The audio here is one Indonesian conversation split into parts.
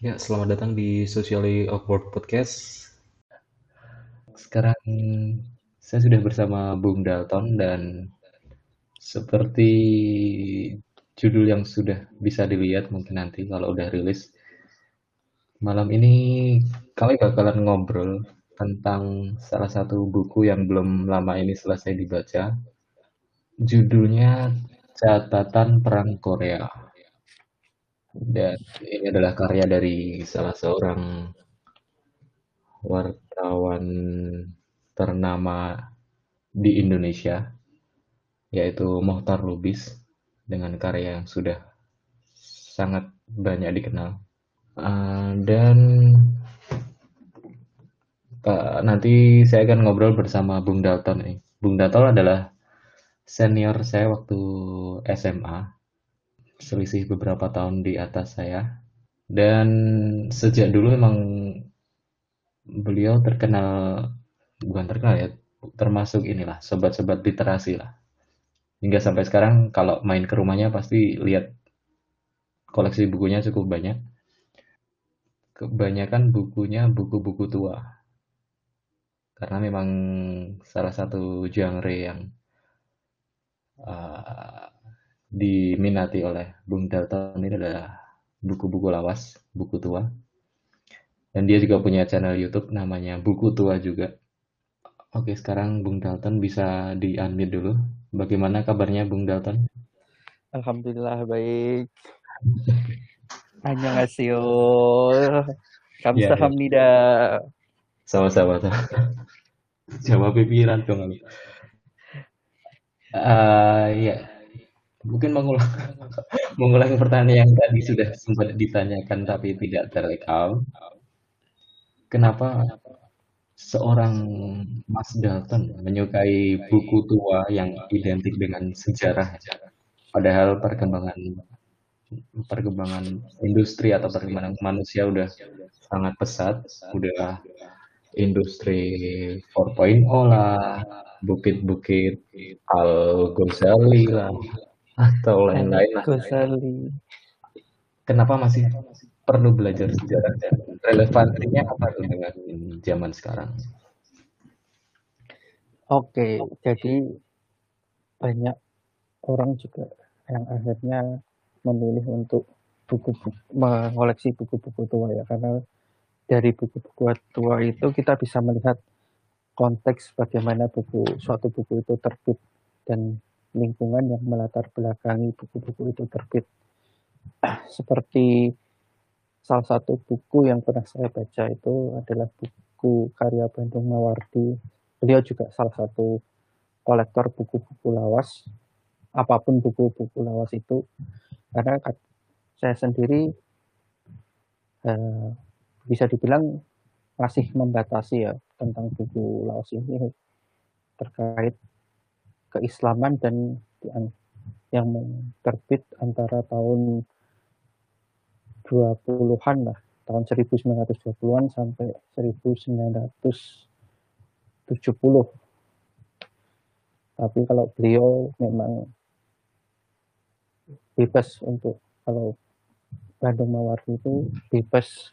Ya, selamat datang di Socially Awkward Podcast. Sekarang saya sudah bersama Bung Dalton dan seperti judul yang sudah bisa dilihat mungkin nanti kalau udah rilis. Malam ini kami bakalan ngobrol tentang salah satu buku yang belum lama ini selesai dibaca. Judulnya Catatan Perang Korea. Dan ini adalah karya dari salah seorang wartawan ternama di Indonesia, yaitu Mohtar Lubis, dengan karya yang sudah sangat banyak dikenal. Uh, dan nanti saya akan ngobrol bersama Bung Dalton nih. Bung Dalton adalah senior saya waktu SMA selisih beberapa tahun di atas saya. Dan sejak dulu emang beliau terkenal, bukan terkenal ya, termasuk inilah, sobat-sobat literasi lah. Hingga sampai sekarang kalau main ke rumahnya pasti lihat koleksi bukunya cukup banyak. Kebanyakan bukunya buku-buku tua. Karena memang salah satu genre yang uh, diminati oleh Bung Dalton ini adalah buku-buku lawas, buku tua. Dan dia juga punya channel YouTube namanya Buku Tua juga. Oke, sekarang Bung Dalton bisa di-unmute dulu. Bagaimana kabarnya Bung Dalton? Alhamdulillah baik. Annyeonghaseyo. Kamsahamnida. Sama-sama. Jawab pikiran dong. Uh, ya, Mungkin mengulang mengulang pertanyaan yang tadi sudah sempat ditanyakan tapi tidak terekam. Kenapa seorang Mas Dalton menyukai buku tua yang identik dengan sejarah, padahal perkembangan perkembangan industri atau perkembangan manusia udah sangat pesat, udah industri 4.0 lah, bukit-bukit Al Ghazali lah, atau lain-lain lah. Kenapa masih perlu belajar sejarah dan relevansinya apa dengan zaman sekarang? Oke, jadi banyak orang juga yang akhirnya memilih untuk buku-buku mengoleksi buku-buku tua ya karena dari buku-buku tua itu kita bisa melihat konteks bagaimana buku suatu buku itu terbit dan lingkungan yang melatar belakangi buku-buku itu terbit. Seperti salah satu buku yang pernah saya baca itu adalah buku karya Bandung Mawardi. Beliau juga salah satu kolektor buku-buku lawas, apa pun buku-buku lawas itu. Karena saya sendiri eh, bisa dibilang masih membatasi ya tentang buku lawas ini terkait keislaman dan yang terbit antara tahun 20-an lah, tahun 1920-an sampai 1970. Tapi kalau beliau memang bebas untuk kalau Bandung Mawardi itu bebas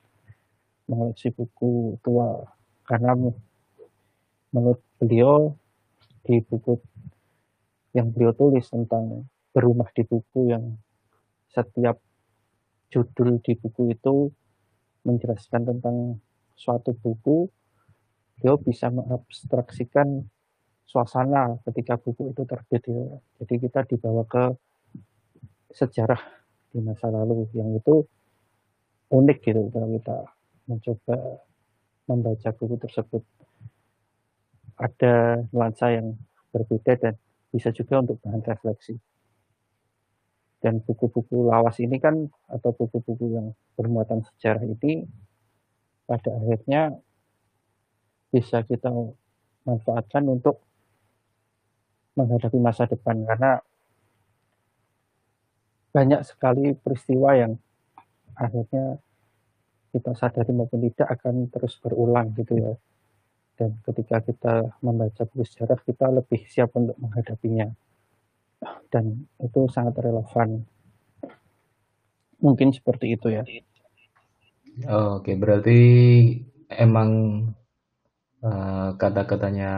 mengoleksi buku tua karena menurut beliau di buku yang beliau tulis tentang berumah di buku yang setiap judul di buku itu menjelaskan tentang suatu buku, beliau bisa mengabstraksikan suasana ketika buku itu terbit. Ya. Jadi kita dibawa ke sejarah di masa lalu yang itu unik gitu kalau kita mencoba membaca buku tersebut. Ada nuansa yang berbeda dan bisa juga untuk bahan refleksi. Dan buku-buku lawas ini kan, atau buku-buku yang bermuatan sejarah ini, pada akhirnya bisa kita manfaatkan untuk menghadapi masa depan karena banyak sekali peristiwa yang akhirnya kita sadari maupun tidak akan terus berulang gitu ya dan ketika kita membaca buku sejarah kita lebih siap untuk menghadapinya dan itu sangat relevan mungkin seperti itu ya Oh, Oke, berarti emang eh, kata-katanya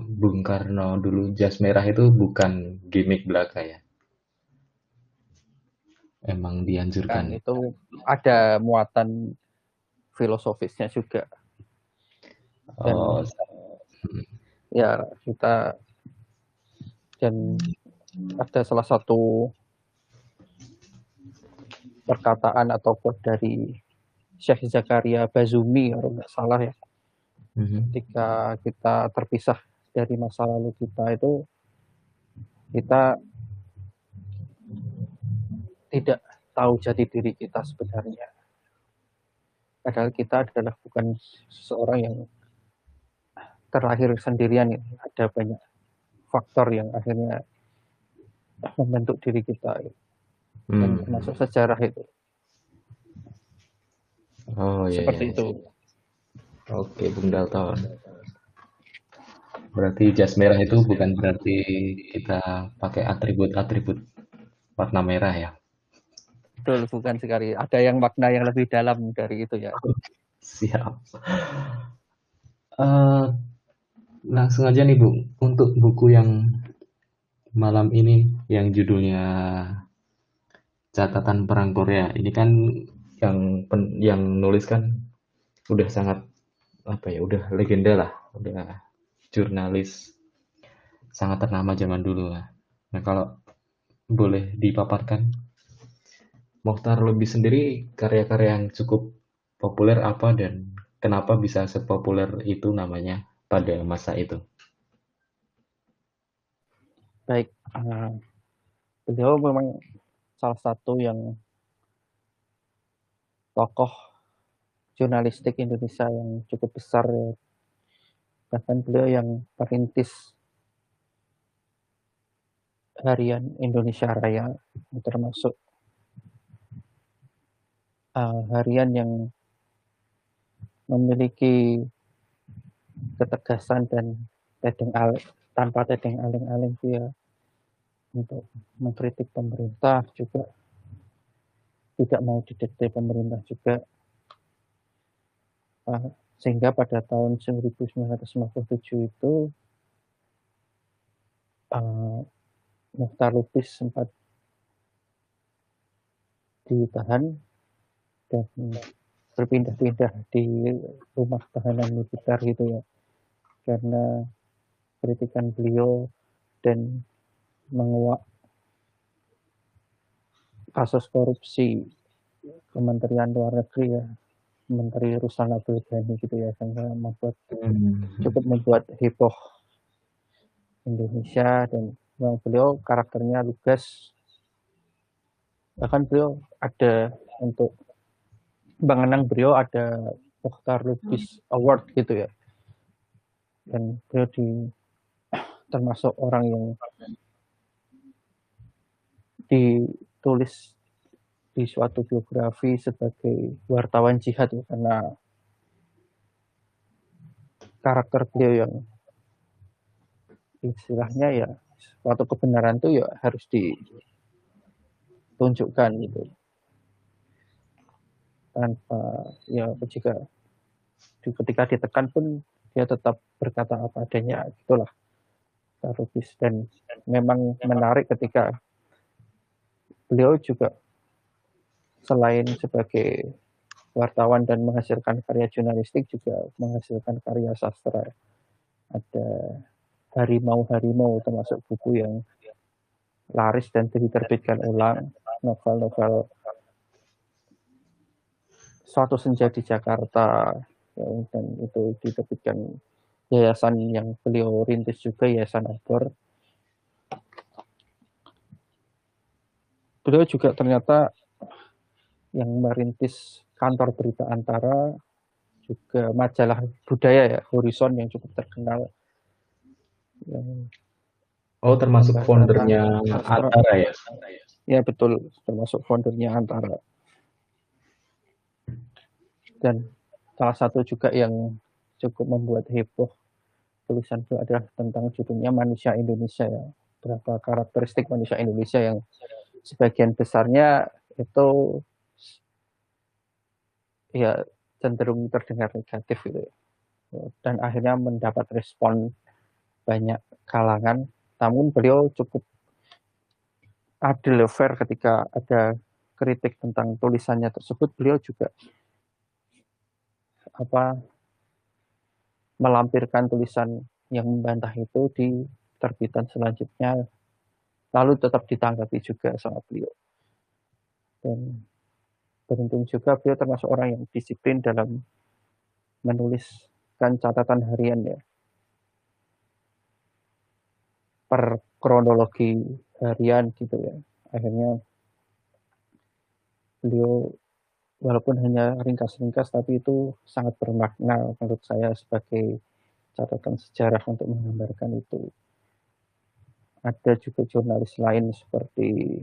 Bung Karno dulu jas merah itu bukan gimmick belaka ya. Emang kan dianjurkan. itu ada muatan filosofisnya juga dan Oh, ya kita dan ada salah satu perkataan atau quote dari Syekh Zakaria Bazumi kalau nggak salah ya. Mhm. ketika kita terpisah dari masa lalu kita itu kita tidak tahu jati diri kita sebenarnya. Padahal kita adalah bukan seseorang yang terlahir sendirian ya. ada banyak faktor yang akhirnya membentuk diri kita ya. dan Hmm. termasuk sejarah itu Oh iya, seperti iya. itu Oke, Bung Dalton. Berarti jas merah itu bukan berarti kita pakai atribut-atribut warna merah ya. betul bukan sekali ada yang makna yang lebih dalam dari itu ya Siap. Eh, langsung aja nih, Bung. Untuk buku yang malam ini yang judulnya Catatan Perang Korea. Ini kan yang pen- yang nulis kan udah sangat apa ya, udah legenda lah, udah jurnalis sangat ternama zaman dulu lah. Nah, kalau boleh dipaparkan, Mokhtar Lebih sendiri karya-karya yang cukup populer apa dan kenapa bisa sepopuler itu namanya pada masa itu? baik uh, beliau memang salah satu yang tokoh jurnalistik Indonesia yang cukup besar ya. bahkan beliau yang perintis harian Indonesia Raya termasuk uh, harian yang memiliki ketegasan dan tedeng al tanpa tedeng aling-aling dia untuk mengkritik pemerintah juga. Tidak mau didikte pemerintah juga. Uh, sehingga pada tahun 1957 itu uh, Mukhtar Lubis sempat ditahan dan berpindah-pindah di rumah tahanan militer gitu ya karena kritikan beliau dan menguak kasus korupsi Kementerian Luar Negeri ya Menteri Ruslan Abdul Ghani gitu ya sehingga membuat Hmm. cukup membuat heboh Indonesia dan yang beliau karakternya lugas bahkan beliau ada untuk mengenang beliau ada Mokhtar Lubis Award gitu ya. Dan beliau di termasuk orang yang ditulis di suatu biografi sebagai wartawan jihad ya, karena karakter beliau yang istilahnya ya suatu kebenaran itu ya harus ditunjukkan gitu tanpa ya jika ketika ditekan pun dia tetap berkata apa adanya gitulah. Tarubis dan memang menarik ketika beliau juga selain sebagai wartawan dan menghasilkan karya jurnalistik juga menghasilkan karya sastra. Ada harimau-harimau termasuk buku yang laris dan diterbitkan ulang novel-novel suatu senja di Jakarta. Ya, dan itu diterbitkan yayasan yang beliau rintis juga yayasan Obor beliau juga ternyata yang merintis kantor berita antara juga majalah budaya ya Horizon yang cukup terkenal. Yang Oh, termasuk foundernya sastra. Antara ya? ya betul. Termasuk foundernya antara dan salah satu juga yang cukup membuat heboh tulisan itu adalah tentang judulnya manusia Indonesia ya. Berapa karakteristik manusia Indonesia yang sebagian besarnya itu ya cenderung terdengar negatif gitu ya. dan akhirnya mendapat respon banyak kalangan. Namun beliau cukup adil fair ketika ada kritik tentang tulisannya tersebut. Beliau juga apa melampirkan tulisan yang membantah itu di terbitan selanjutnya. Lalu tetap ditanggapi juga sama beliau. Dan beruntung juga beliau termasuk orang yang disiplin dalam menuliskan catatan harian ya. Per kronologi harian gitu ya. Akhirnya beliau walaupun hanya ringkas-ringkas tapi itu sangat bermakna menurut saya sebagai catatan sejarah untuk menggambarkan itu. Ada juga jurnalis lain seperti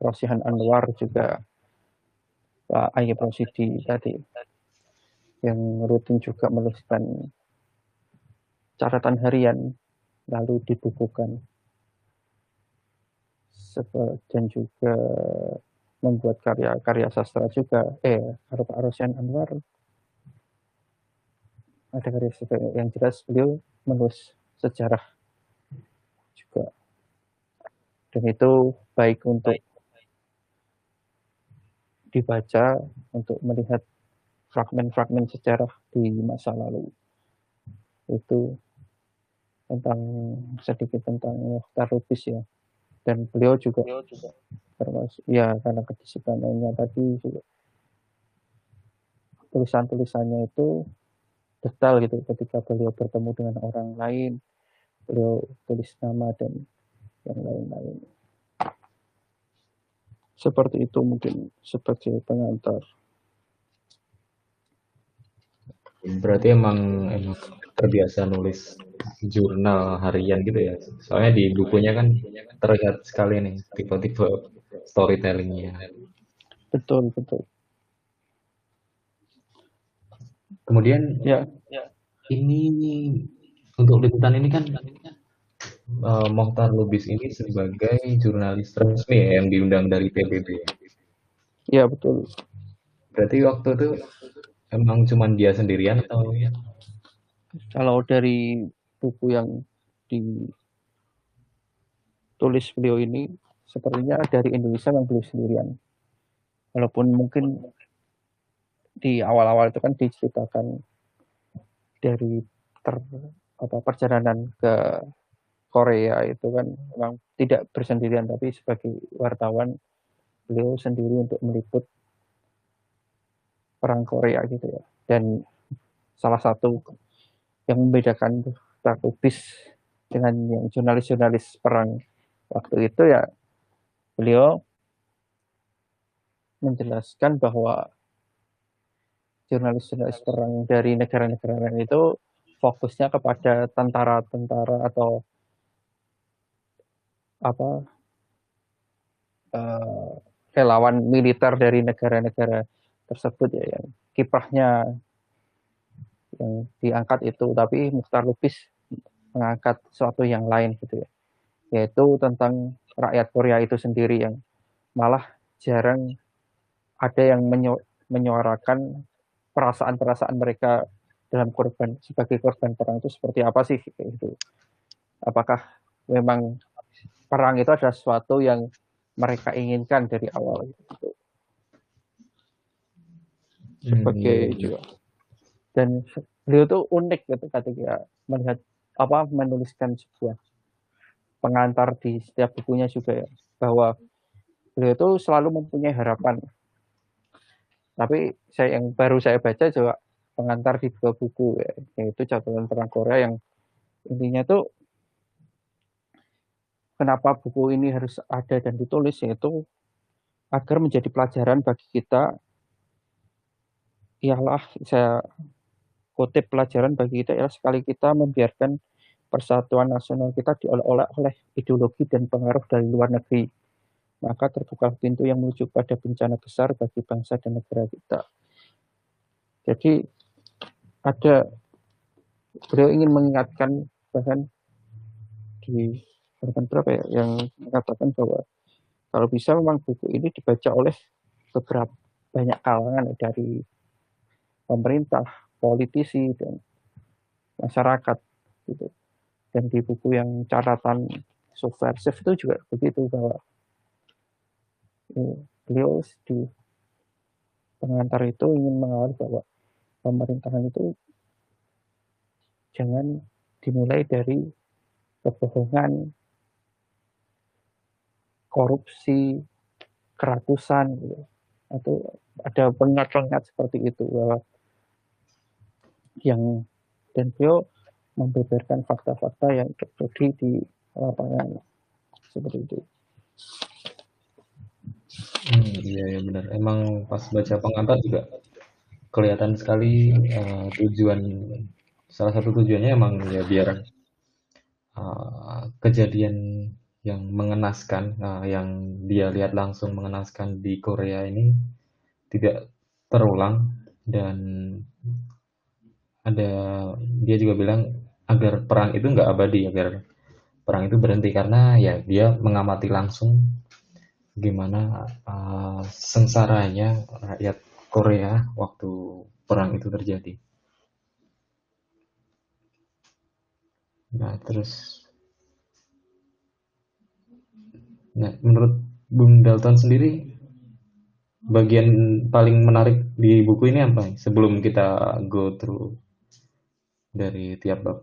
Rosihan Anwar juga Pak Ayub Rosidi tadi yang rutin juga menuliskan catatan harian lalu dibukukan. Dan juga membuat karya-karya sastra juga. Eh Pak Rosian Anwar. Ada karya sastra yang jelas beliau menulis sejarah juga. Dan itu baik untuk dibaca untuk melihat fragmen-fragmen sejarah di masa lalu. Itu tentang sedikit tentang Mukhtar Lubis ya dan beliau juga, beliau juga. termasuk ya karena kedisiplinannya tadi juga. Tulisan-tulisannya itu detail gitu ketika beliau bertemu dengan orang lain beliau tulis nama dan yang lain-lain. Seperti itu mungkin sebagai pengantar. Berarti emang emang terbiasa nulis jurnal harian gitu ya. Soalnya di bukunya kan terlihat sekali nih tipe-tipe storytellingnya. Betul, betul. Kemudian ya, ya. ini untuk liputan ini kan uh, Mohtar Lubis ini sebagai jurnalis resmi ya, yang diundang dari PBB. Ya betul. Berarti waktu itu emang cuma dia sendirian atau ya? Kalau dari buku yang ditulis beliau ini sepertinya dari Indonesia yang beliau sendirian. Walaupun mungkin di awal-awal itu kan diceritakan dari ter, apa, perjalanan ke Korea itu kan memang tidak bersendirian tapi sebagai wartawan beliau sendiri untuk meliput perang Korea gitu ya. Dan salah satu yang membedakan Lubis dengan yang jurnalis-jurnalis perang. Waktu itu ya beliau menjelaskan bahwa jurnalis-jurnalis perang dari negara-negara lain itu fokusnya kepada tentara-tentara atau apa uh, relawan militer dari negara-negara tersebut ya yang kiprahnya yang diangkat itu. Tapi Mukhtar Lubis mengangkat sesuatu yang lain gitu ya yaitu tentang rakyat Korea itu sendiri yang malah jarang ada yang menyuarakan perasaan-perasaan mereka dalam korban sebagai korban perang itu seperti apa sih itu apakah memang perang itu adalah sesuatu yang mereka inginkan dari awal gitu. sebagai hmm. juga dan beliau tuh unik gitu ketika melihat apa menuliskan sebuah pengantar di setiap bukunya juga ya bahwa beliau itu selalu mempunyai harapan. Tapi saya yang baru saya baca juga pengantar di dua buku ya, yaitu catatan perang Korea yang intinya tuh kenapa buku ini harus ada dan ditulis yaitu agar menjadi pelajaran bagi kita ialah saya kutip pelajaran bagi kita ialah sekali kita membiarkan persatuan nasional kita diolah-olah oleh ideologi dan pengaruh dari luar negeri, maka terbuka pintu yang menuju pada bencana besar bagi bangsa dan negara kita. Jadi ada beliau ingin mengingatkan bahkan di halaman berapa ya yang mengatakan bahwa kalau bisa memang buku ini dibaca oleh beberapa banyak kalangan dari pemerintah, politisi dan masyarakat gitu. Dan di buku yang catatan subversif itu juga begitu bahwa beliau di pengantar itu ingin mengawal bahwa pemerintahan itu jangan dimulai dari kebohongan, korupsi, kerakusan, gitu. atau ada pengingat-pengingat seperti itu bahwa yang beliau membeberkan fakta-fakta yang terjadi di lapangan seperti itu. Hmm, iya ya benar. Emang pas baca pengantar juga kelihatan sekali uh, tujuan salah satu tujuannya emang ya biar uh, kejadian yang mengenaskan uh, yang dia lihat langsung mengenaskan di Korea ini tidak terulang dan ada dia juga bilang agar perang itu nggak abadi agar perang itu berhenti karena ya dia mengamati langsung gimana uh, sengsaranya rakyat Korea waktu perang itu terjadi. Nah terus, nah menurut Bung Dalton sendiri bagian paling menarik di buku ini apa? Sebelum kita go through dari tiap bab.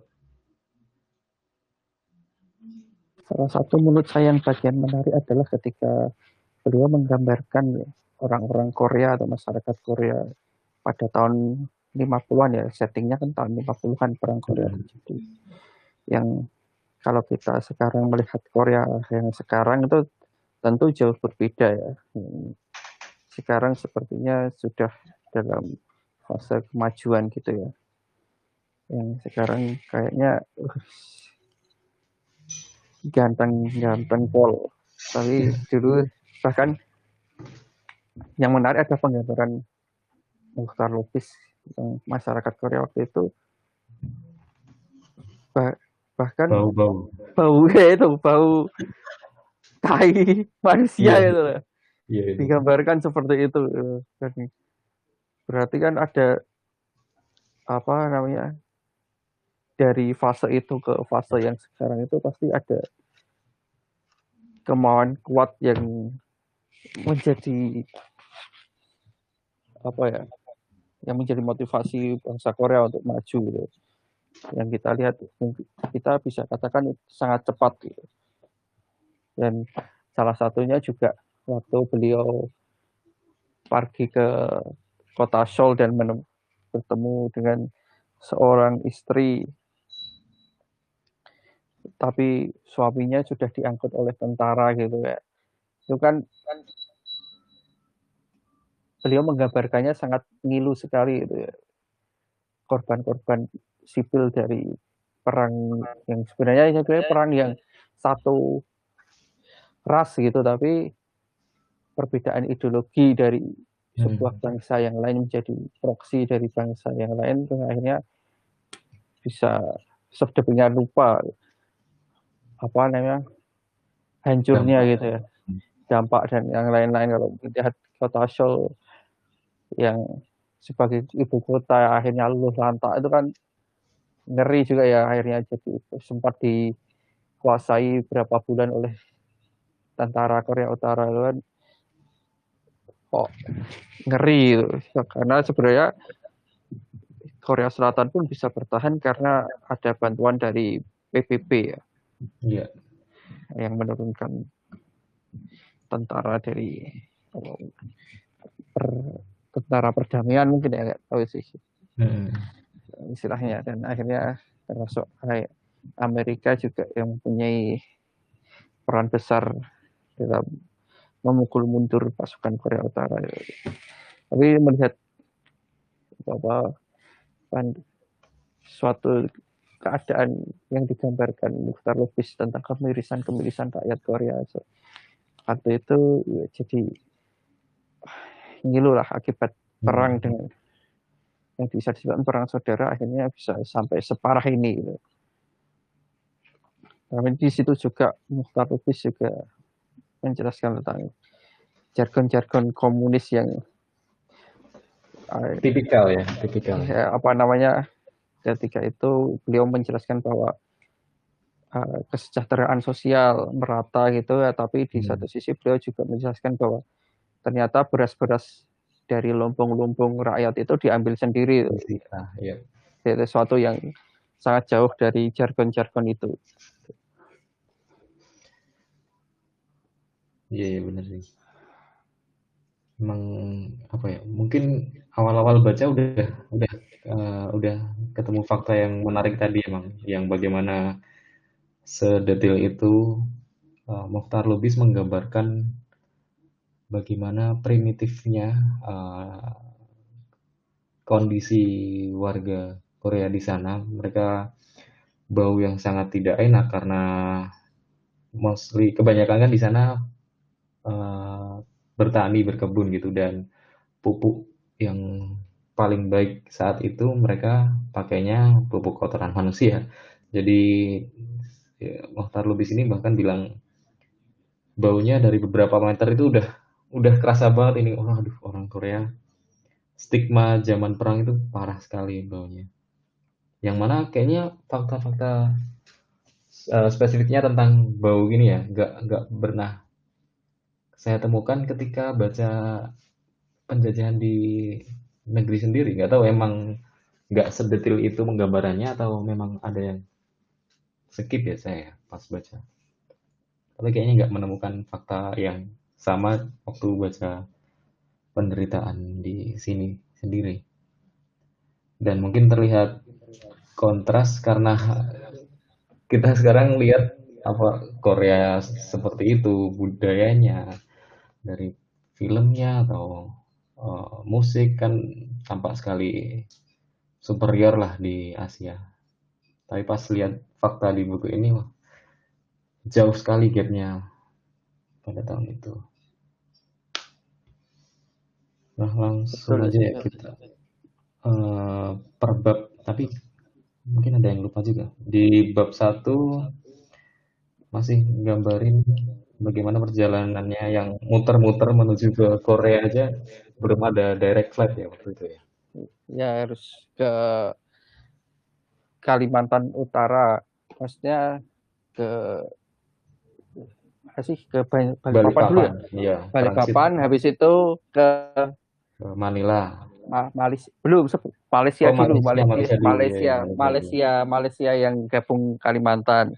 Salah satu menurut saya yang bagian menarik adalah ketika beliau menggambarkan orang-orang Korea atau masyarakat Korea pada tahun 50-an ya, settingnya kan tahun 50-an perang Korea hmm. terjadi. Yang kalau kita sekarang melihat Korea yang sekarang itu tentu jauh berbeda ya. Sekarang sepertinya sudah dalam fase kemajuan gitu ya yang sekarang kayaknya ganteng-ganteng pol. Tapi dulu bahkan yang menarik ada penggambaran Mukhtar Lubis yang masyarakat Korea waktu itu bah, bahkan bau bau bau ya itu bau tai manusia yeah. itu yeah, yeah. digambarkan seperti itu berarti kan ada apa namanya dari fase itu ke fase yang sekarang itu pasti ada kemauan kuat yang menjadi apa ya yang menjadi motivasi bangsa Korea untuk maju gitu. yang kita lihat kita bisa katakan sangat cepat gitu. dan salah satunya juga waktu beliau pergi ke kota Seoul dan bertemu dengan seorang istri tapi suaminya sudah diangkut oleh tentara gitu ya. Itu kan, kan beliau menggambarkannya sangat ngilu sekali gitu ya. Korban-korban sipil dari perang yang sebenarnya sebenarnya perang yang satu ras gitu tapi perbedaan ideologi dari sebuah hmm. bangsa yang lain menjadi proksi dari bangsa yang lain akhirnya bisa sedemikian lupa apa namanya hancurnya dampak. gitu ya. Dampak dan yang lain-lain kalau melihat kota Seoul yang sebagai ibu kota akhirnya luluh lantak itu kan ngeri juga ya akhirnya jadi sempat dikuasai berapa bulan oleh tentara Korea Utara itu kan. Kok ngeri itu karena sebenarnya Korea Selatan pun bisa bertahan karena ada bantuan dari PBB ya Iya. Yang menurunkan tentara dari per, tentara perdamaian mungkin ya tahu sih hmm. istilahnya dan akhirnya termasuk Amerika juga yang mempunyai peran besar dalam memukul mundur pasukan Korea Utara. Tapi melihat bahwa suatu keadaan yang digambarkan Mukhtar Lubis tentang kemirisan-kemirisan rakyat Korea waktu itu ya, jadi ngilu lah akibat perang hmm. dengan yang bisa disebut perang saudara akhirnya bisa sampai separah ini gitu. Tapi di situ juga Mukhtar Lubis juga menjelaskan tentang jargon-jargon komunis yang tipikal ya tipikal ya, apa namanya ketika itu beliau menjelaskan bahwa uh, kesejahteraan sosial merata gitu ya tapi di hmm. satu sisi beliau juga menjelaskan bahwa ternyata beras-beras dari lumbung-lumbung rakyat itu diambil sendiri ah, iya. itu sesuatu yang sangat jauh dari jargon-jargon itu iya iya benar sih emang apa ya mungkin awal-awal baca udah udah uh, udah ketemu fakta yang menarik tadi emang. Yang bagaimana sedetil itu uh, Mokhtar Lubis menggambarkan bagaimana primitifnya uh, kondisi warga Korea di sana. Mereka bau yang sangat tidak enak karena mostly kebanyakan kan di sana uh, bertani berkebun gitu dan pupuk yang paling baik saat itu mereka pakainya pupuk kotoran manusia. Jadi ya, Mohtar Lubis ini bahkan bilang baunya dari beberapa meter itu udah udah kerasa banget ini. Oh, aduh orang Korea stigma zaman perang itu parah sekali baunya. Yang mana kayaknya fakta-fakta uh, spesifiknya tentang bau gini ya, nggak nggak pernah saya temukan ketika baca penjajahan di negeri sendiri. Nggak tahu emang nggak sedetil itu menggambarannya atau memang ada yang skip ya saya pas baca. Tapi kayaknya nggak menemukan fakta yang sama waktu baca penderitaan di sini sendiri. Dan mungkin terlihat kontras karena kita sekarang lihat apa Korea seperti itu budayanya dari filmnya atau uh, musik kan tampak sekali superior lah di Asia. Tapi pas lihat fakta di buku ini wah, jauh sekali gapnya pada tahun itu. Nah langsung Betul, aja ya kita uh, per bab, tapi mungkin ada yang lupa juga. Di bab satu masih gambarin bagaimana perjalanannya yang muter-muter menuju ke Korea aja belum ada direct flight ya waktu itu ya. Ya harus ke Kalimantan Utara, maksudnya ke apa sih ke Balikpapan dulu ya? Iya. Balikpapan, habis itu ke, ke Manila. Ma Malaysia belum Malaysia oh, dulu Malaysia Malaysia Malaysia, Malaysia, ya, Malaysia, Malaysia yang gabung Kalimantan.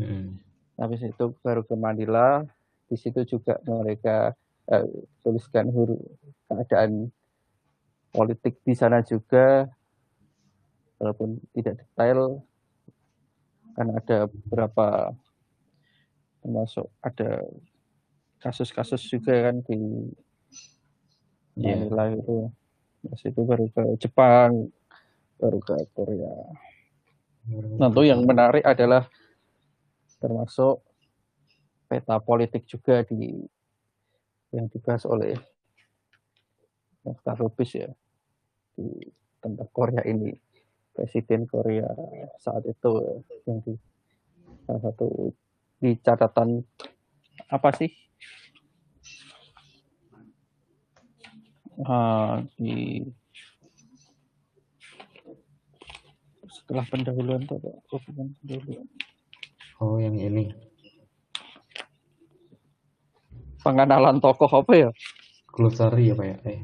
Hmm habis itu baru ke Manila di situ juga mereka uh, tuliskan huruf keadaan politik di sana juga walaupun tidak detail karena ada beberapa termasuk ada kasus-kasus juga kan di yeah. Manila itu Terus itu baru ke Jepang, baru ke Korea. Nah, itu yang menarik adalah termasuk peta politik juga di yang dibahas oleh Mokhtar Lubis ya di tentang Korea ini. Presiden Korea saat itu yang di salah satu di catatan apa sih? Uh, di setelah pendahuluan tuh pendahuluan Oh, yang ini. Pengenalan tokoh apa ya? Glosari ya, Pak ya? Eh,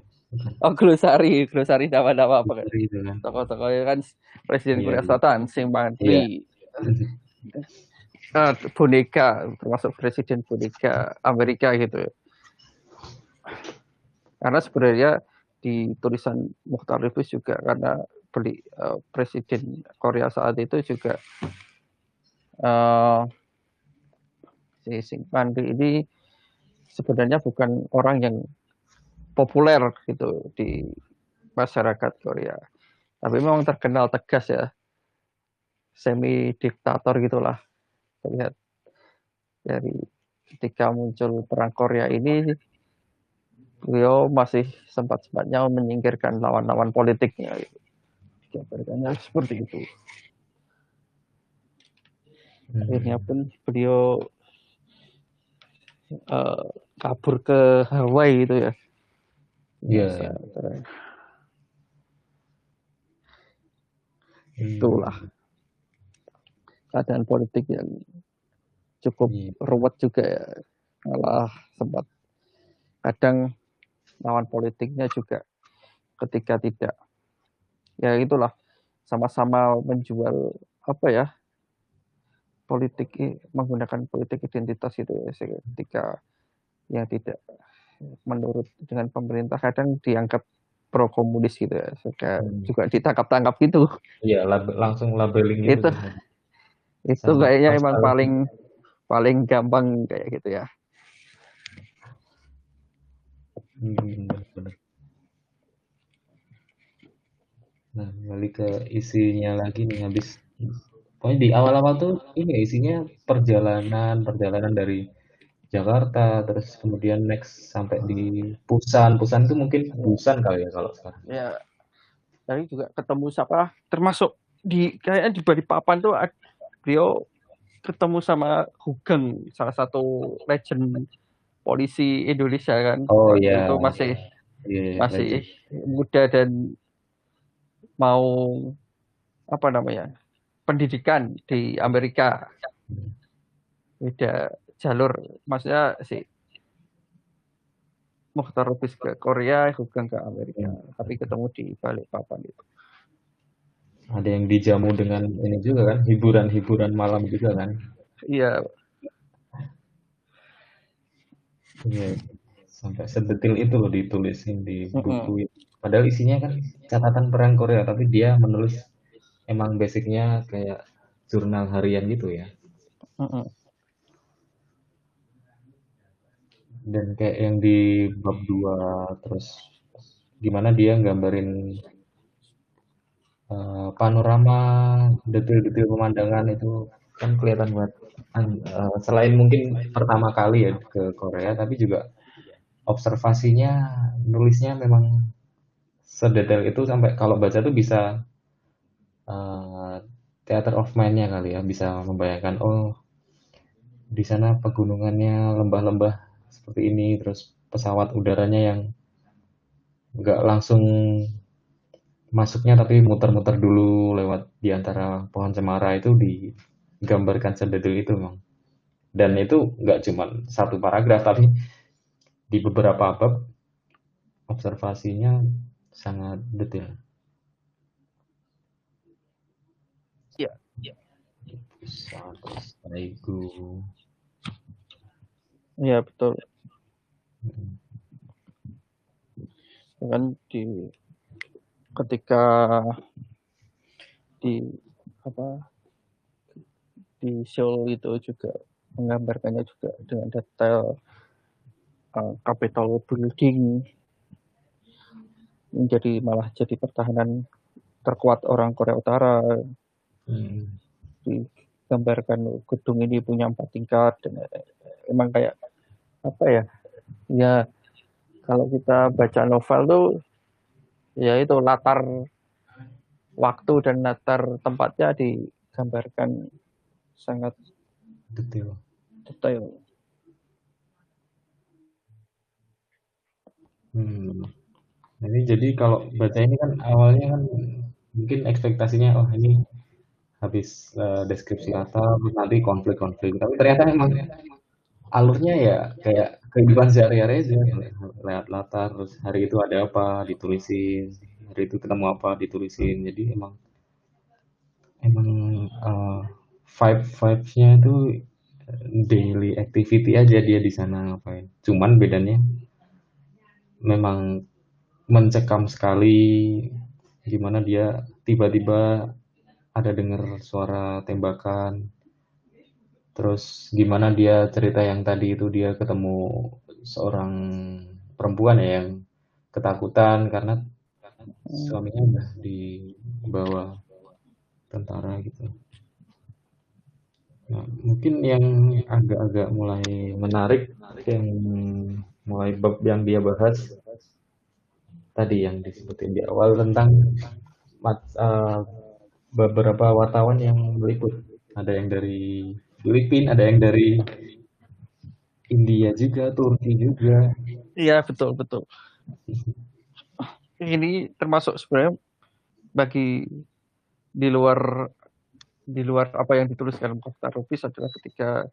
Oh, glosari, glosari nama-nama apa kan? kan? Tokoh-tokoh kan Presiden iya, Korea iya. Selatan, Sing Mantri. Iya. uh, boneka, termasuk Presiden boneka Amerika gitu ya. Karena sebenarnya di tulisan Mukhtar Lubis juga karena beli uh, Presiden Korea saat itu juga uh, si Sing ini sebenarnya bukan orang yang populer gitu di masyarakat Korea. Tapi memang terkenal tegas ya. Semi diktator gitulah. Terlihat dari ketika muncul perang Korea ini beliau masih sempat-sempatnya menyingkirkan lawan-lawan politiknya gitu. seperti itu akhirnya hmm. pun beliau uh, kabur ke Hawaii itu ya. Iya. Yeah. Hmm. itulah. Keadaan politik yang cukup yeah. ruwet juga ya. Malah sempat kadang lawan politiknya juga ketika tidak. Ya itulah sama-sama menjual apa ya politik menggunakan politik identitas itu ya, ketika yang tidak menurut dengan pemerintah kadang dianggap pro komunis gitu ya sehingga Hmm. juga ditangkap-tangkap gitu Iya, lab- langsung labeling itu. itu itu Sama kayaknya emang paling paling gampang kayak gitu ya Hmm. Nah, balik ke isinya lagi nih habis pokoknya di awal-awal tuh ini ya, isinya perjalanan perjalanan dari Jakarta terus kemudian next sampai di Busan. Busan itu mungkin Busan kali ya kalau sekarang. Ya tadi juga ketemu siapa termasuk di kayaknya di Balikpapan tuh beliau ketemu sama Hugeng salah satu legend polisi Indonesia kan. Oh Waktu ya itu masih iya, iya, masih legend. muda dan mau apa namanya pendidikan di Amerika. Beda jalur. Maksudnya si Mukhtar Lubis ke Korea Hugeng ke Amerika. Tapi ketemu di Balikpapan itu. Ada yang dijamu dengan ini juga kan hiburan-hiburan malam juga kan? Iya. Iya, sampai sedetil itu loh ditulisin di buku itu. Padahal isinya kan catatan perang Korea, tapi dia menulis emang basicnya kayak jurnal harian gitu ya. Mm-mm. Dan kayak yang di bab 2 terus gimana dia nggambarin eh, panorama detail-detail pemandangan itu kan kelihatan buat an- eh, selain mungkin pertama kali ya ke Korea, tapi juga observasinya nulisnya memang sedetail itu sampai kalau baca tuh bisa eh, theater of mind-nya kali ya bisa membayangkan oh di sana pegunungannya lembah-lembah seperti ini terus pesawat udaranya yang nggak langsung masuknya tapi muter-muter dulu lewat di antara pohon cemara itu digambarkan sedetail itu memang dan itu nggak cuma satu paragraf tapi di beberapa bab observasinya sangat detail. Taigu. iya betul Mm. kan di ketika di apa di Seoul itu juga menggambarkannya juga dengan detail uh, Capitol Building menjadi malah jadi pertahanan terkuat orang Korea Utara Mm. Digambarkan gedung ini punya empat tingkat dan emang kayak apa ya ya kalau kita baca novel tuh ya itu latar waktu dan latar tempatnya digambarkan sangat Detail. detail Hmm. Ini jadi kalau baca ini kan awalnya kan mungkin ekspektasinya oh ini habis eh, deskripsi terus nanti konflik-konflik. Tapi ternyata emang alurnya ya kayak kehidupan sehari-hari aja lewat latar terus hari itu ada apa ditulisin hari itu ketemu apa ditulisin. Jadi emang emang eh, vibe vibesnya itu daily activity aja dia di sana ngapain. Cuman bedanya memang mencekam sekali gimana dia tiba-tiba ada dengar suara tembakan. Terus gimana dia cerita yang tadi itu dia ketemu seorang perempuan ya yang ketakutan karena suaminya udah dibawa tentara gitu. Nah, mungkin yang agak-agak mulai menarik yang mulai bab yang dia bahas tadi yang disebutin di awal tentang eh, beberapa wartawan yang meliput. Ada yang dari Filipina ada yang dari India juga Turki juga. Iya betul betul. Ini termasuk sebenarnya bagi di luar di luar apa yang dituliskan Mukhtar Rubis adalah ketika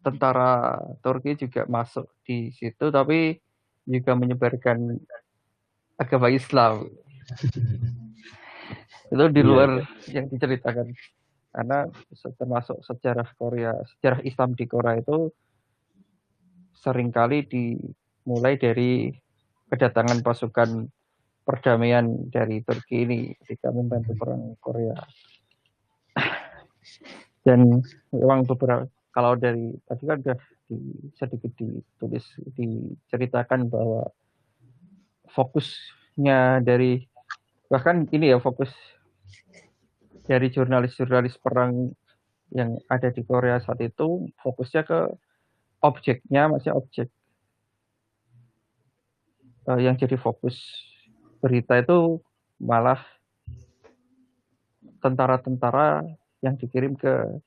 tentara Turki juga masuk di situ tapi juga menyebarkan agama Islam itu di Iya, luar iya. yang diceritakan karena termasuk sejarah Korea sejarah Islam di Korea itu sering kali dimulai dari kedatangan pasukan perdamaian dari Turki ini ketika membantu perang Korea dan memang beberapa kalau dari tadi kan sudah di, sedikit ditulis diceritakan bahwa fokusnya dari bahkan ini ya fokus dari jurnalis-jurnalis perang yang ada di Korea saat itu fokusnya ke objeknya masih objek Eh, yang jadi fokus berita itu malah tentara-tentara yang dikirim ke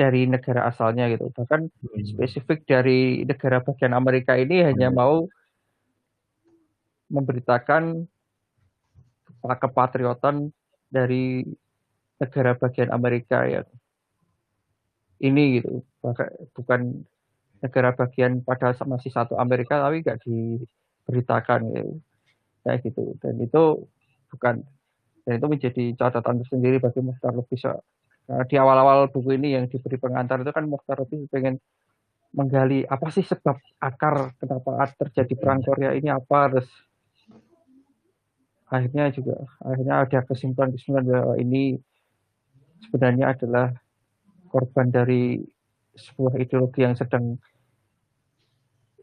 dari negara asalnya gitu bahkan Hmm. spesifik dari negara bagian Amerika ini hanya Hmm. mau memberitakan kepatriotan dari negara bagian Amerika yang ini gitu bukan negara bagian pada masih satu Amerika tapi nggak diberitakan gitu. Kayak gitu. Dan itu bukan dan itu menjadi catatan tersendiri bagi Mukhtar Lubis Karena di awal-awal buku ini yang diberi pengantar itu kan Mukhtar Lubis pengen menggali apa sih sebab akar kenapa terjadi perang Korea ini apa terus akhirnya juga akhirnya ada kesimpulan-kesimpulan bahwa ini sebenarnya adalah korban dari sebuah ideologi yang sedang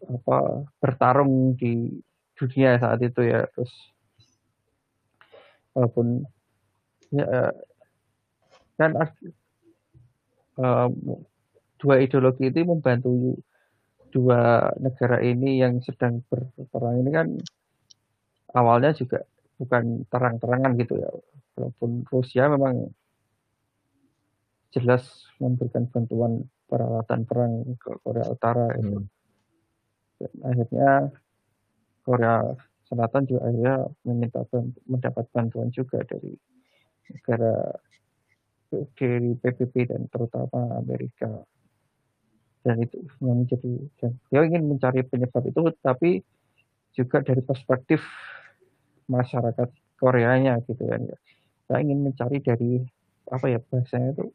apa bertarung di dunia saat itu ya. Terus walaupun ya eh, kan as- eh, dua ideologi itu membantu dua negara ini yang sedang berperang ini kan awalnya juga bukan terang-terangan gitu ya. Walaupun Rusia memang jelas memberikan bantuan peralatan perang ke Korea Utara itu. Hmm. Dan akhirnya Korea Selatan juga akhirnya meminta ban- mendapat bantuan juga dari negara dari PBB dan terutama Amerika dan itu yang menjadi dan dia ingin mencari penyebab itu tapi juga dari perspektif masyarakat Koreanya gitu kan ya saya ingin mencari dari apa ya bahasanya itu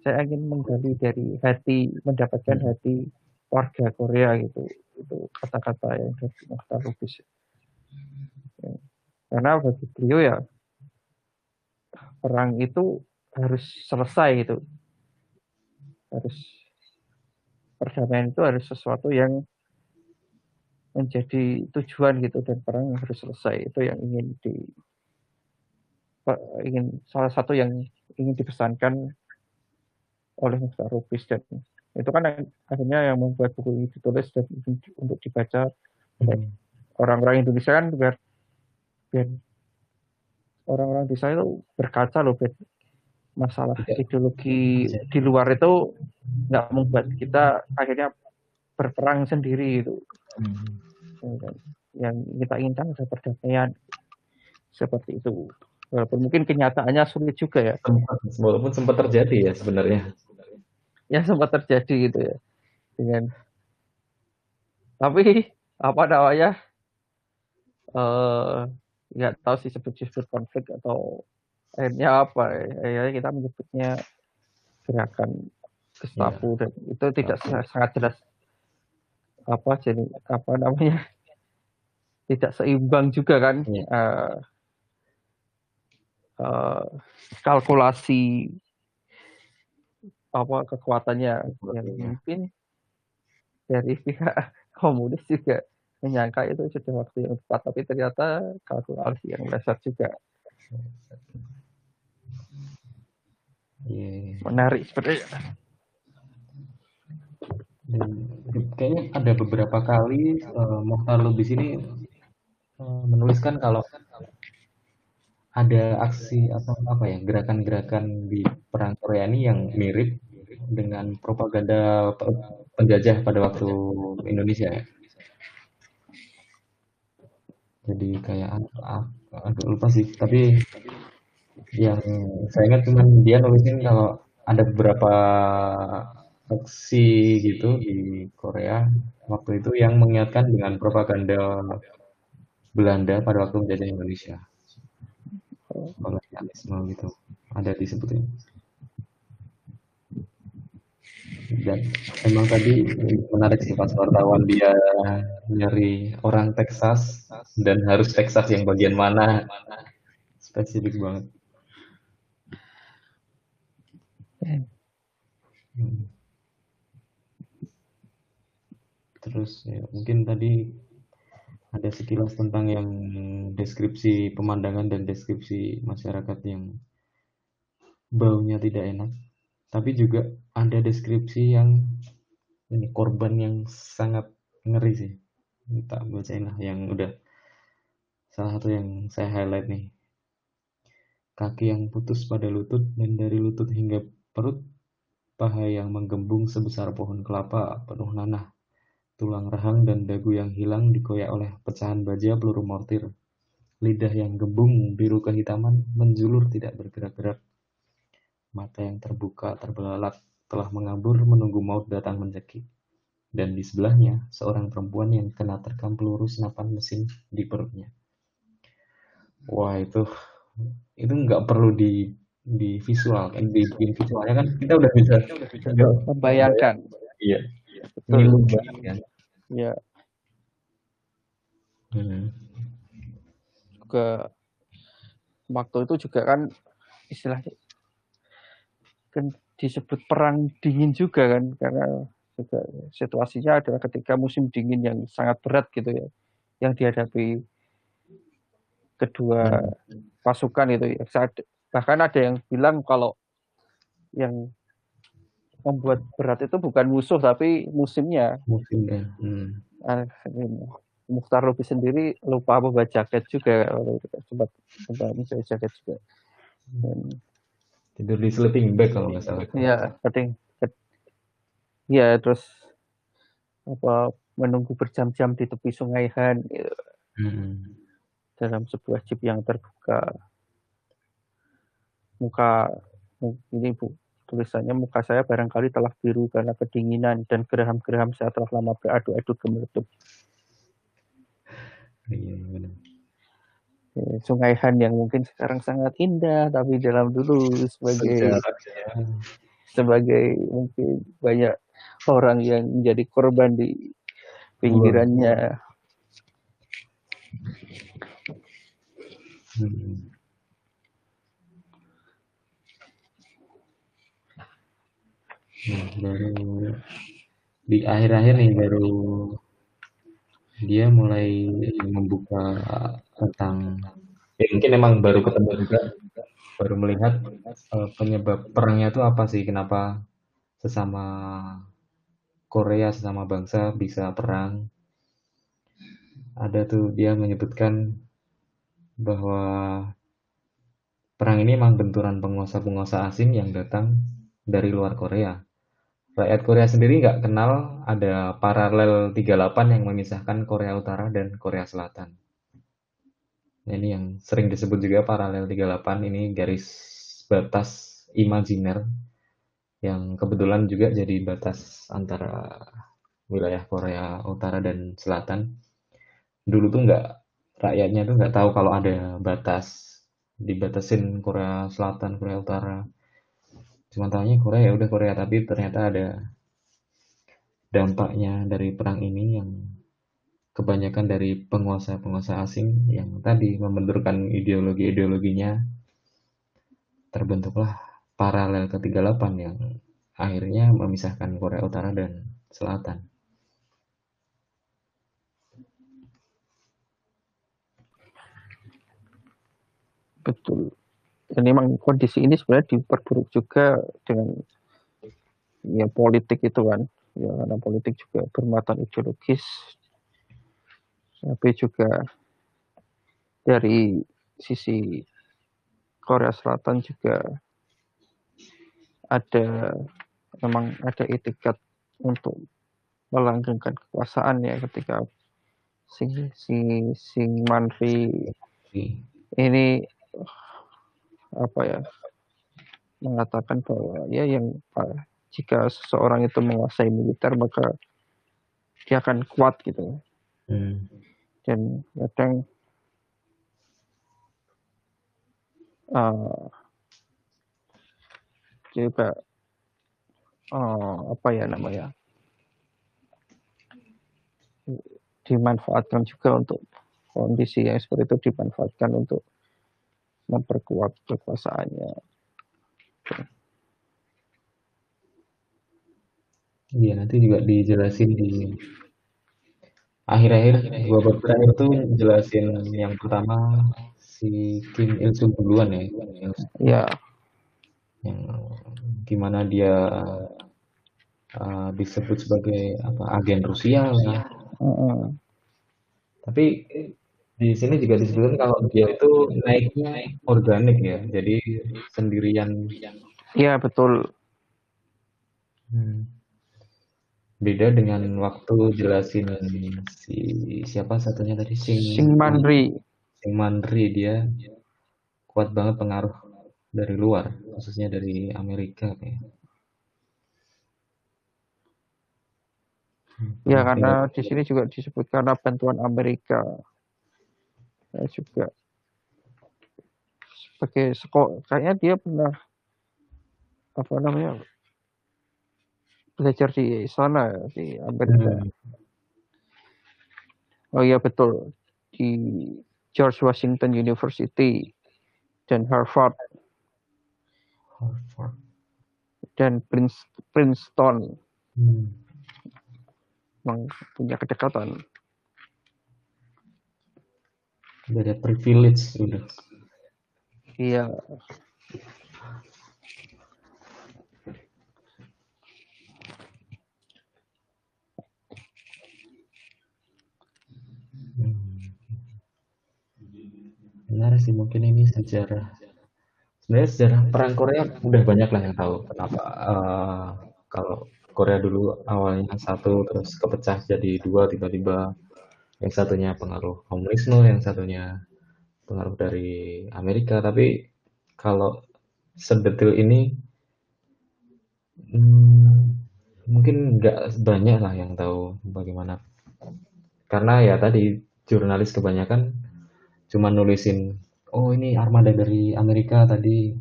saya ingin menggali dari hati mendapatkan Hmm. hati warga Korea gitu itu kata-kata yang dari Mukhtar Lubis Ya. karena bagi beliau ya perang itu harus selesai gitu harus perdamaian itu harus sesuatu yang menjadi tujuan gitu dan perang harus selesai itu yang ingin di ingin salah satu yang ingin dipesankan oleh Lubis dan itu kan akhirnya yang membuat buku ini ditulis dan untuk- dibaca oleh Hmm. orang-orang Indonesia kan biar biar orang-orang di sana itu berkaca loh biar masalah Tidak. ideologi di luar itu nggak membuat kita akhirnya berperang sendiri gitu Hmm. Yang kita inginkan adalah perdamaian seperti itu walaupun mungkin kenyataannya sulit juga ya walaupun sempat terjadi ya sebenarnya. Yang sempat terjadi gitu ya. Dengan tapi apa namanya? Eh nggak tahu sih sebut-sebut konflik atau akhirnya apa ya. Akhirnya kita menyebutnya gerakan Gestapo dan itu tidak Gestapo. sangat jelas apa jadi apa namanya? Tidak seimbang juga kan? Iya. eh, eh, kalkulasi apa kekuatannya yang Kekuatannya. mungkin dari pihak komunis juga menyangka itu sudah waktu yang tepat tapi ternyata kalkulasi yang dasar juga Iya. menarik sebenarnya Dan kayaknya ada beberapa kali eh, Mokhtar Lubis ini eh, menuliskan kalau ada aksi atau apa ya gerakan-gerakan di perang Korea ini yang mirip dengan propaganda pe- penjajah pada waktu Indonesia ya. Jadi kayak? Aduh lupa sih. Tapi yang saya ingat cuman dia nulisin kalau ada beberapa aksi gitu di Korea waktu itu yang mengingatkan dengan propaganda Belanda pada waktu menjajah Indonesia kolonialisme gitu. Ada disebutin. Dan emang tadi menarik sih pas wartawan dia nyari orang Texas dan harus Texas yang bagian mana. Spesifik banget. Hmm. terus ya mungkin tadi ada sekilas tentang yang deskripsi pemandangan dan deskripsi masyarakat yang baunya tidak enak. Tapi juga ada deskripsi yang ini korban yang sangat ngeri sih. Kita bacain lah yang udah salah satu yang saya highlight nih. Kaki yang putus pada lutut dan dari lutut hingga perut paha yang menggembung sebesar pohon kelapa penuh nanah tulang rahang dan dagu yang hilang dikoyak oleh pecahan baja peluru mortir. Lidah yang gembung biru kehitaman menjulur tidak bergerak-gerak. Mata yang terbuka terbelalak telah mengabur menunggu maut datang mencekik. Dan di sebelahnya, seorang perempuan yang kena terkam peluru senapan mesin di perutnya. Wah itu itu nggak perlu di di visual kan di bikin visualnya kan kita udah bisa membayangkan. Iya. Betul. Kan iya hmm. juga waktu itu juga kan istilahnya kan disebut perang dingin juga kan karena juga situasinya adalah ketika musim dingin yang sangat berat gitu ya yang dihadapi kedua pasukan itu ya. Bahkan ada yang bilang kalau yang membuat berat itu bukan musuh tapi musimnya musimnya hmm. Ah, Mukhtar Rubi sendiri lupa bawa jaket juga sempat sempat jaket juga dan Tidur di sleeping bag kalau nggak salah. Iya, sleeping Iya, terus apa menunggu berjam-jam di tepi sungai Han gitu. hmm. dalam sebuah jeep yang terbuka. Muka ini bu tulisannya muka saya barangkali telah biru karena kedinginan dan geraham-geraham saya telah lama beradu-adu gemeletup. Iya, benar. Sungai Han yang mungkin sekarang sangat indah, tapi dalam dulu sebagai sebagai mungkin banyak orang yang menjadi korban di pinggirannya. Hmm. Nah, baru di akhir-akhir nih baru dia mulai membuka tentang ya mungkin emang baru ketemu juga. baru melihat uh, penyebab perangnya itu apa sih? Kenapa sesama Korea sesama bangsa bisa perang? Ada tuh dia menyebutkan bahwa perang ini emang benturan penguasa-penguasa asing yang datang dari luar Korea rakyat Korea sendiri nggak kenal ada paralel 38 yang memisahkan Korea Utara dan Korea Selatan. Nah, ini yang sering disebut juga paralel 38 ini garis batas imajiner yang kebetulan juga jadi batas antara wilayah Korea Utara dan Selatan. Dulu tuh nggak rakyatnya tuh nggak tahu kalau ada batas dibatasin Korea Selatan, Korea Utara tanya Korea ya udah Korea. Tapi ternyata ada dampaknya dari perang ini yang kebanyakan dari penguasa-penguasa asing yang tadi membenturkan ideologi-ideologinya. Terbentuklah paralel ke-38 yang akhirnya memisahkan Korea Utara dan Selatan. Betul dan memang kondisi ini sebenarnya diperburuk juga dengan ya politik itu kan. Ya karena politik juga bermuatan ideologis. Tapi juga dari sisi Korea Selatan juga ada memang ada etikat untuk melanggengkan kekuasaan ya ketika si si si Manri ini apa ya mengatakan bahwa ya yang jika seseorang itu menguasai militer maka dia akan kuat gitu hmm. dan kadang uh, juga uh, apa ya namanya dimanfaatkan juga untuk kondisi yang seperti itu dimanfaatkan untuk memperkuat kekuasaannya. Iya nanti juga dijelasin di akhir-akhir dua bab terakhir itu jelasin yang pertama si Kim Il Sung duluan ya. Yang, ya. Yang gimana dia uh, disebut sebagai apa agen Rusia lah. Uh -uh. Tapi di sini juga disebutkan kalau dia itu naiknya organik ya, jadi sendirian. Iya betul. Hmm. Beda dengan waktu jelasin si siapa satunya tadi Sing, Sing Manri. Sing Manri dia kuat banget pengaruh dari luar, khususnya dari Amerika kayak. Ya karena di sini juga disebut karena bantuan Amerika saya juga sebagai sekolah kayaknya dia pernah apa namanya belajar di sana di Amerika. Hmm. Oh iya betul di George Washington University dan Harvard. Harvard. Dan Princeton. Hmm. Memang punya kedekatan udah privilege udah. Iya. Benar sih mungkin ini sejarah. Sebenarnya sejarah perang Korea udah banyak lah yang tahu kenapa uh, kalau Korea dulu awalnya satu terus kepecah jadi dua tiba-tiba yang satunya pengaruh komunisme, yang satunya pengaruh dari Amerika. Tapi kalau sedetil ini, hmm, mungkin nggak banyak lah yang tahu bagaimana. Karena ya tadi jurnalis kebanyakan cuma nulisin, oh ini armada dari Amerika tadi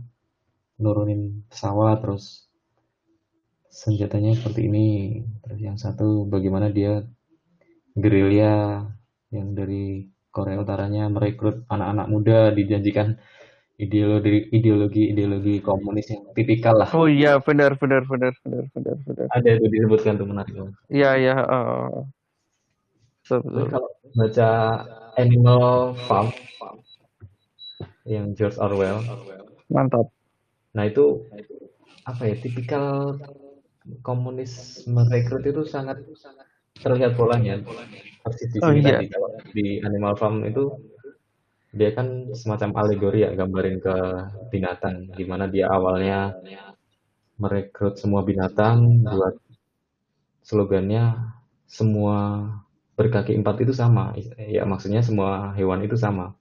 nurunin pesawat terus senjatanya seperti ini terus yang satu bagaimana dia gerilya yang dari Korea Utaranya merekrut anak-anak muda dijanjikan ideologi ideologi ideologi komunis yang tipikal lah. Oh iya benar benar benar benar benar benar. Ada itu disebutkan tuh menarik. Iya iya. Uh, Kalau baca Animal Farm yang George Orwell. Mantap. Nah itu apa ya tipikal komunis merekrut itu sangat terlihat polanya. Persis di sini oh, iya. tadi kalau di Animal Farm itu dia kan semacam alegori ya gambarin ke binatang. Gimana dia awalnya merekrut semua binatang buat slogannya semua berkaki empat itu sama. Ya maksudnya semua hewan itu sama.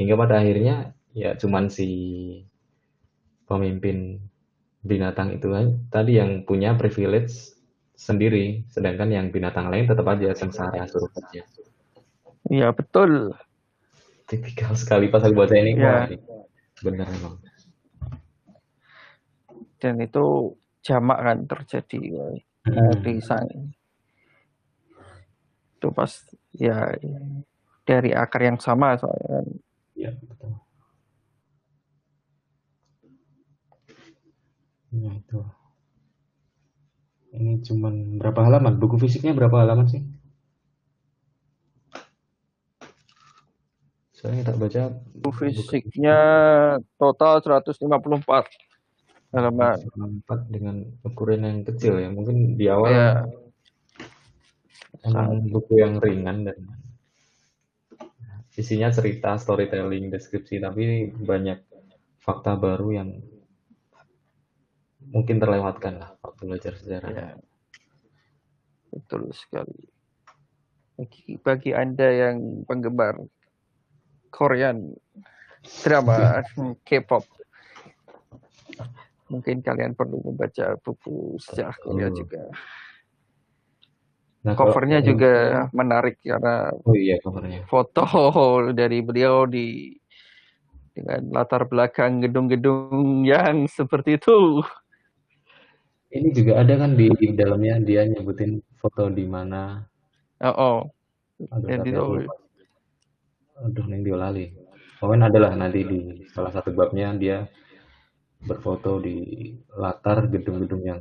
Hingga pada akhirnya ya cuman si pemimpin binatang itu tadi yang punya privilege sendiri, sedangkan yang binatang lain tetap aja sengsara suruh kerja. Iya betul. Tipikal sekali pas aku baca ini, ya. benar memang. Dan itu jamak kan terjadi hmm. di sana. Itu pas ya dari akar yang sama soalnya kan. Iya betul. Ya itu. Ini cuman berapa halaman? Buku fisiknya berapa halaman sih? Saya tak baca. Buku fisiknya total 154 halaman. 154 dengan ukuran yang kecil ya. Mungkin di awal ya. emang buku yang ringan dan isinya cerita, storytelling, deskripsi, tapi banyak fakta baru yang mungkin terlewatkan lah waktu belajar sejarah. Ya. Betul sekali. Bagi, bagi Anda yang penggemar Korean drama K-pop. Mungkin kalian perlu membaca buku sejarah Korea Oh. juga. Nah, kalau Covernya juga menarik karena Oh iya covernya. foto dari beliau di dengan latar belakang gedung-gedung yang seperti itu. Ini juga ada kan di dalamnya dia nyebutin foto di mana. Oh, oh. Aduh, tapi itu. Aduh, neng diolali. Adalah nanti di salah satu babnya dia berfoto di latar gedung-gedung yang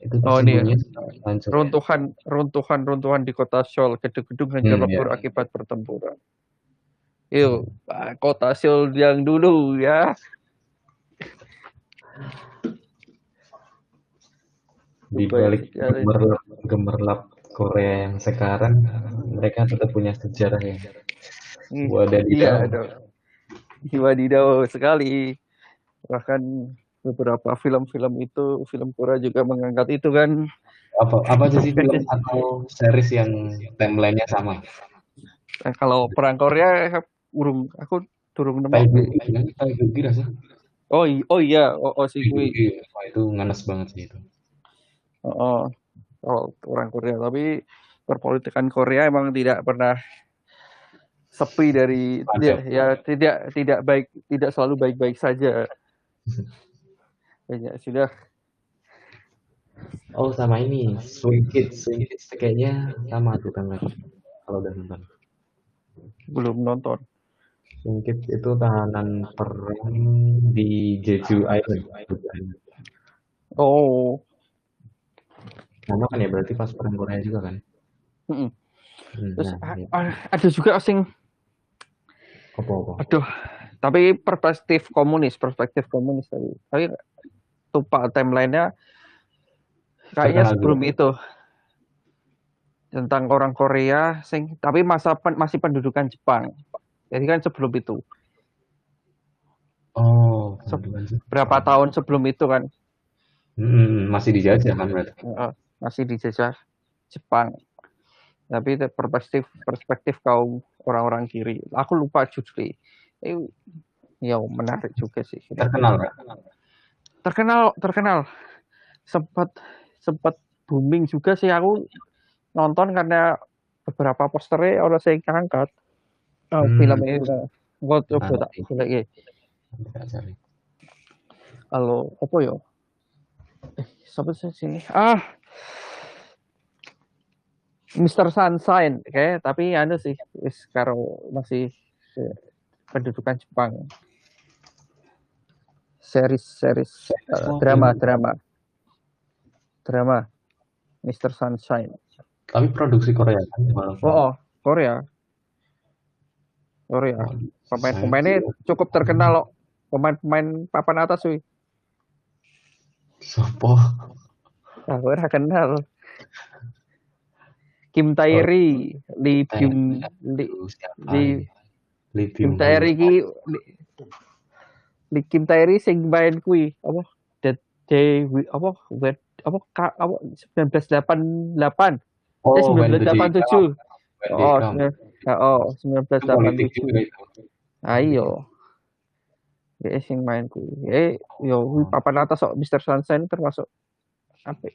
itu Oh, ini ya. tersembunyi hancur. ya. runtuhan runtuhan runtuhan di kota Seoul gedung-gedung hancur Hmm, lebur ya. akibat pertempuran. Yuk, ah, kota Seoul yang dulu ya. Di balik gemerlap, gemerlap Korea yang sekarang, mereka tetap punya sejarah yang Hmm, wadadidaw. Iya. Wadidaw sekali. Bahkan beberapa film-film itu, film Korea juga mengangkat itu kan. Apa apa aja sih film atau series yang timelinenya sama? Eh, kalau perang Korea urung aku durung nemu. Rasa. Oh, oh iya, oh, oh si kui. Wah, itu nganes banget sih itu. Oh, oh. Oh, orang Korea. Tapi perpolitikan Korea emang tidak pernah sepi dari Ada. ya, ya tidak tidak baik tidak selalu baik-baik saja. Banyak sudah Oh sama ini Swing Kids, Swing Kids kayaknya sama tuh kan kalau udah nonton. belum nonton. Swing Kids itu tahanan perang di Jeju Island. Oh, Sama kan ya berarti pas perang Korea juga kan? mm-mm. Hmm, terus nah, a- iya. a- ada juga asing. apa-apa. Aduh, tapi perspektif komunis, perspektif komunis tadi. Tapi lupa timelinenya. Kayaknya sebelum itu tentang orang Korea, sing tapi masa pen- masih pendudukan Jepang. Jadi kan sebelum itu, Oh, Se- berapa tahun sebelum itu kan Hmm, masih dijajah kan berarti? Masih dijajah Jepang. Tapi perspektif perspektif kaum orang-orang kiri. Aku lupa judulnya. Eh, ya menarik juga sih. Terkenal kan? terkenal terkenal sempat sempat booming juga sih aku nonton karena beberapa posternya orang saya angkat oh, Hmm. film ini gue coba tak boleh ya halo apa ya eh siapa sih sini ah Mr. Sunshine kayak tapi anu sih wis karo masih eh, pendudukan Jepang series series Oh, drama drama drama Mr. Sunshine Tapi produksi Korea kan? oh, oh Korea Korea Oh, pemain-pemainnya cukup terkenal loh pemain-pemain papan atas wih Sopo? Aku ora kenal. Kim Tae-ri, Lee Byung Lee, Lee Kim Hun. ki Li Kim Tae-ri sing main kuwi apa? The Day We apa? Wed apa? Ka, apa? 1988 Oh, eh When the Day 1987 Come. When They oh oh Itu politik 1987 juga itu. ayo ya sing main kuwi. Eh yo kuwi papan atas kok Mr. Sunshine termasuk apa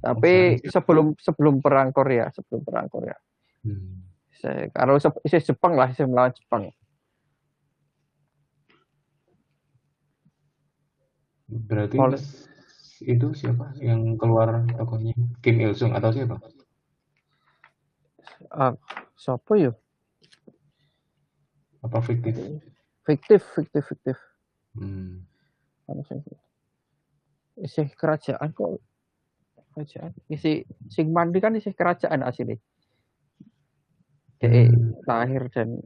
tapi sebelum sebelum perang Korea sebelum perang Korea Hmm. saya kalau se- saya Jepang lah saya melawan Jepang Berarti Oleh- itu siapa yang keluar tokohnya? Kim Il Sung atau siapa? ah siapa ya Apa fiktif? fiktif fiktif fiktif Hmm. Apa sih isi kerajaan kok. Kerajaan. Isi sing mandi kan isi kerajaan asli Dia Hmm. lahir dan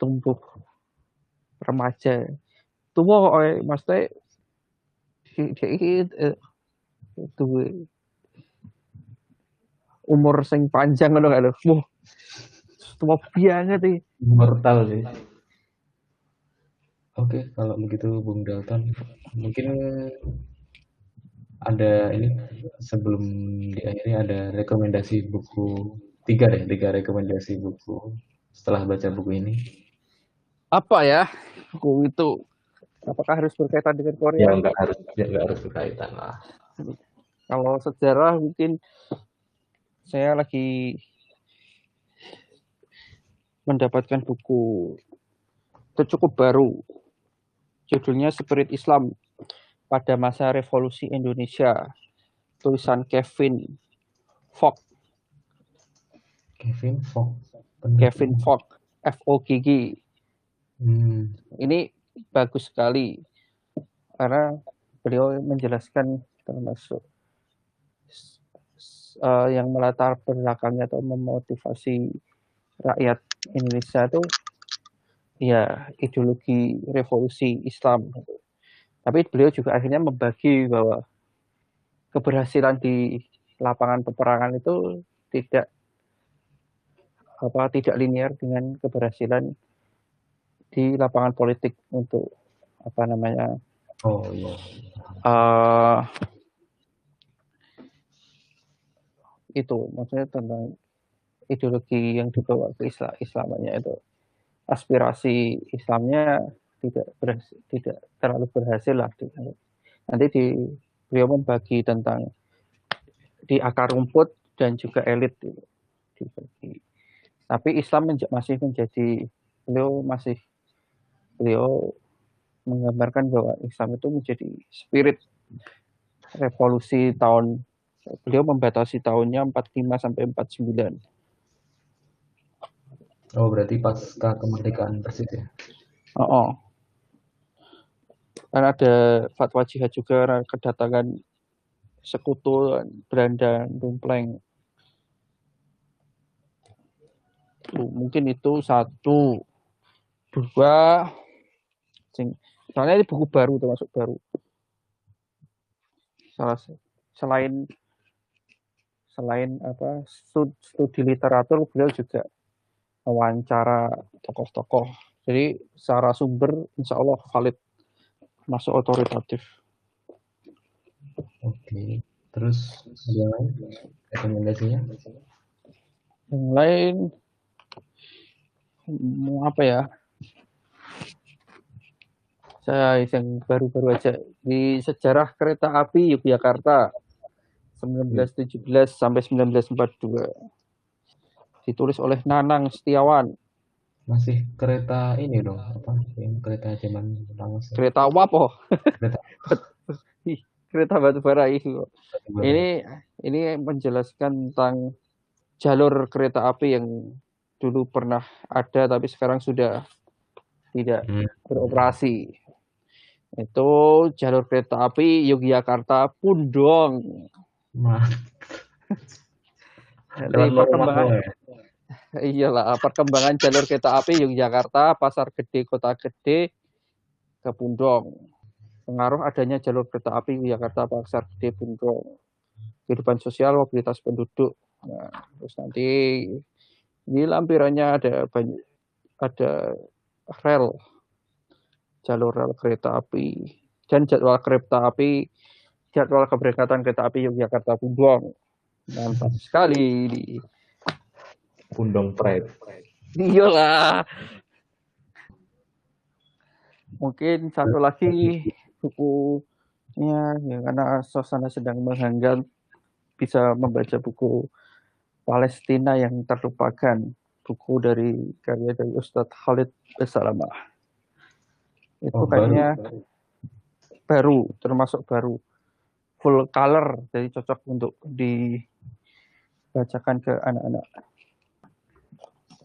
tumbuh remaja. Tua kok eh, maksudnya dia iki eh, umur sing panjang ngono gak lho. Wah tua banget iki. Immortal sih. Oke, kalau begitu Bung Dalton, mungkin ada ini sebelum diakhiri ada rekomendasi buku tiga deh, tiga rekomendasi buku setelah baca buku ini. apa ya? Buku itu apakah harus berkaitan dengan Korea? Ya nggak harus ya nggak harus berkaitan lah. Kalau sejarah mungkin saya lagi mendapatkan buku itu cukup baru judulnya Spirit Islam pada masa revolusi Indonesia. Tulisan Kevin Fogg. Kevin Fogg. Kevin Fogg F O G G. Hmm. ini bagus sekali karena beliau menjelaskan termasuk uh, yang melatar belakangnya atau memotivasi rakyat Indonesia itu ya ideologi revolusi Islam. Tapi beliau juga akhirnya membagi bahwa keberhasilan di lapangan peperangan itu tidak apa tidak linear dengan keberhasilan di lapangan politik untuk apa namanya oh iya uh, itu maksudnya tentang ideologi yang dibawa ke Islam Islamnya itu aspirasi Islamnya tidak berhasil, tidak terlalu berhasil lah nanti di beliau membagi tentang di akar rumput dan juga elit dibagi tapi Islam menja masih menjadi beliau masih beliau menggambarkan bahwa Islam itu menjadi spirit revolusi tahun beliau membatasi tahunnya 45 sampai 49. Oh, berarti pasca kemerdekaan persis ya? Oh, oh. Dan ada fatwa jihad juga kedatangan sekutu Belanda, Dumpleng. Tuh, mungkin itu satu, dua, soalnya ini buku baru termasuk baru. Salah selain selain apa studi literatur beliau juga wawancara tokoh-tokoh. Jadi secara sumber insya Allah valid masuk otoritatif. Oke terus yang lain? Rekomendasinya? Yang lain mau apa ya? Saya yang baru-baru aja. Di sejarah kereta api Yogyakarta 1917 sampai 1942. Ditulis oleh Nanang Setiawan. Masih kereta ini dong, apa? Yang kereta zaman lama. Kereta Wapo. Kereta kereta batu bara itu. Ini ini menjelaskan tentang jalur kereta api yang dulu pernah ada tapi sekarang sudah tidak hmm. beroperasi. Itu jalur kereta api Yogyakarta Pundong. Jadi perkembangan ya? Iyalah perkembangan jalur kereta api Yogyakarta, Pasar Gede, Kota Gede, ke Pundong. Pengaruh adanya jalur kereta api Yogyakarta, Pasar Gede, Pundong. Kehidupan sosial, mobilitas penduduk. Nah, terus nanti ini lampirannya ada banyak ada rel jalur rel kereta api dan jadwal kereta api jadwal keberangkatan kereta api Yogyakarta Pundong. Mantap sekali di Pundong Pride. Iyalah. Mungkin satu lagi bukunya ya karena suasana sedang menghanggang bisa membaca buku Palestina yang terlupakan buku dari karya dari Ustadz Khalid Besalamah. Itu oh, kayaknya baru, baru termasuk baru full color jadi cocok untuk dibacakan ke anak-anak.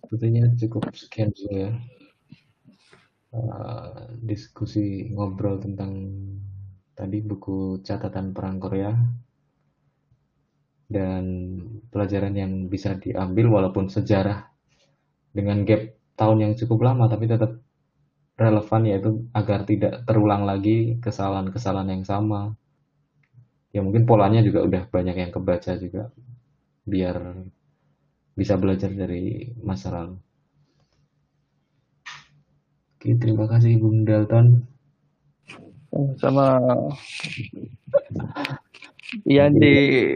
Sepertinya cukup sekian dulu ya uh, diskusi ngobrol tentang tadi buku catatan perang Korea dan pelajaran yang bisa diambil walaupun sejarah dengan gap tahun yang cukup lama tapi tetap relevan yaitu agar tidak terulang lagi kesalahan-kesalahan yang sama. Ya mungkin polanya juga udah banyak yang kebaca juga biar bisa belajar dari masa lalu. Oke, terima kasih Bung Dalton. Sama Yandi.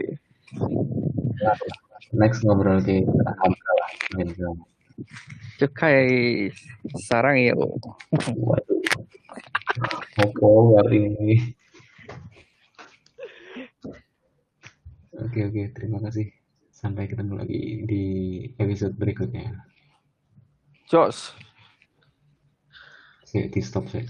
Next ngobrol ke cukai sarang ya Waduh. Hari ini. Oke oke, terima kasih. Sampai ketemu lagi di episode berikutnya. Jos Saya di stop saya.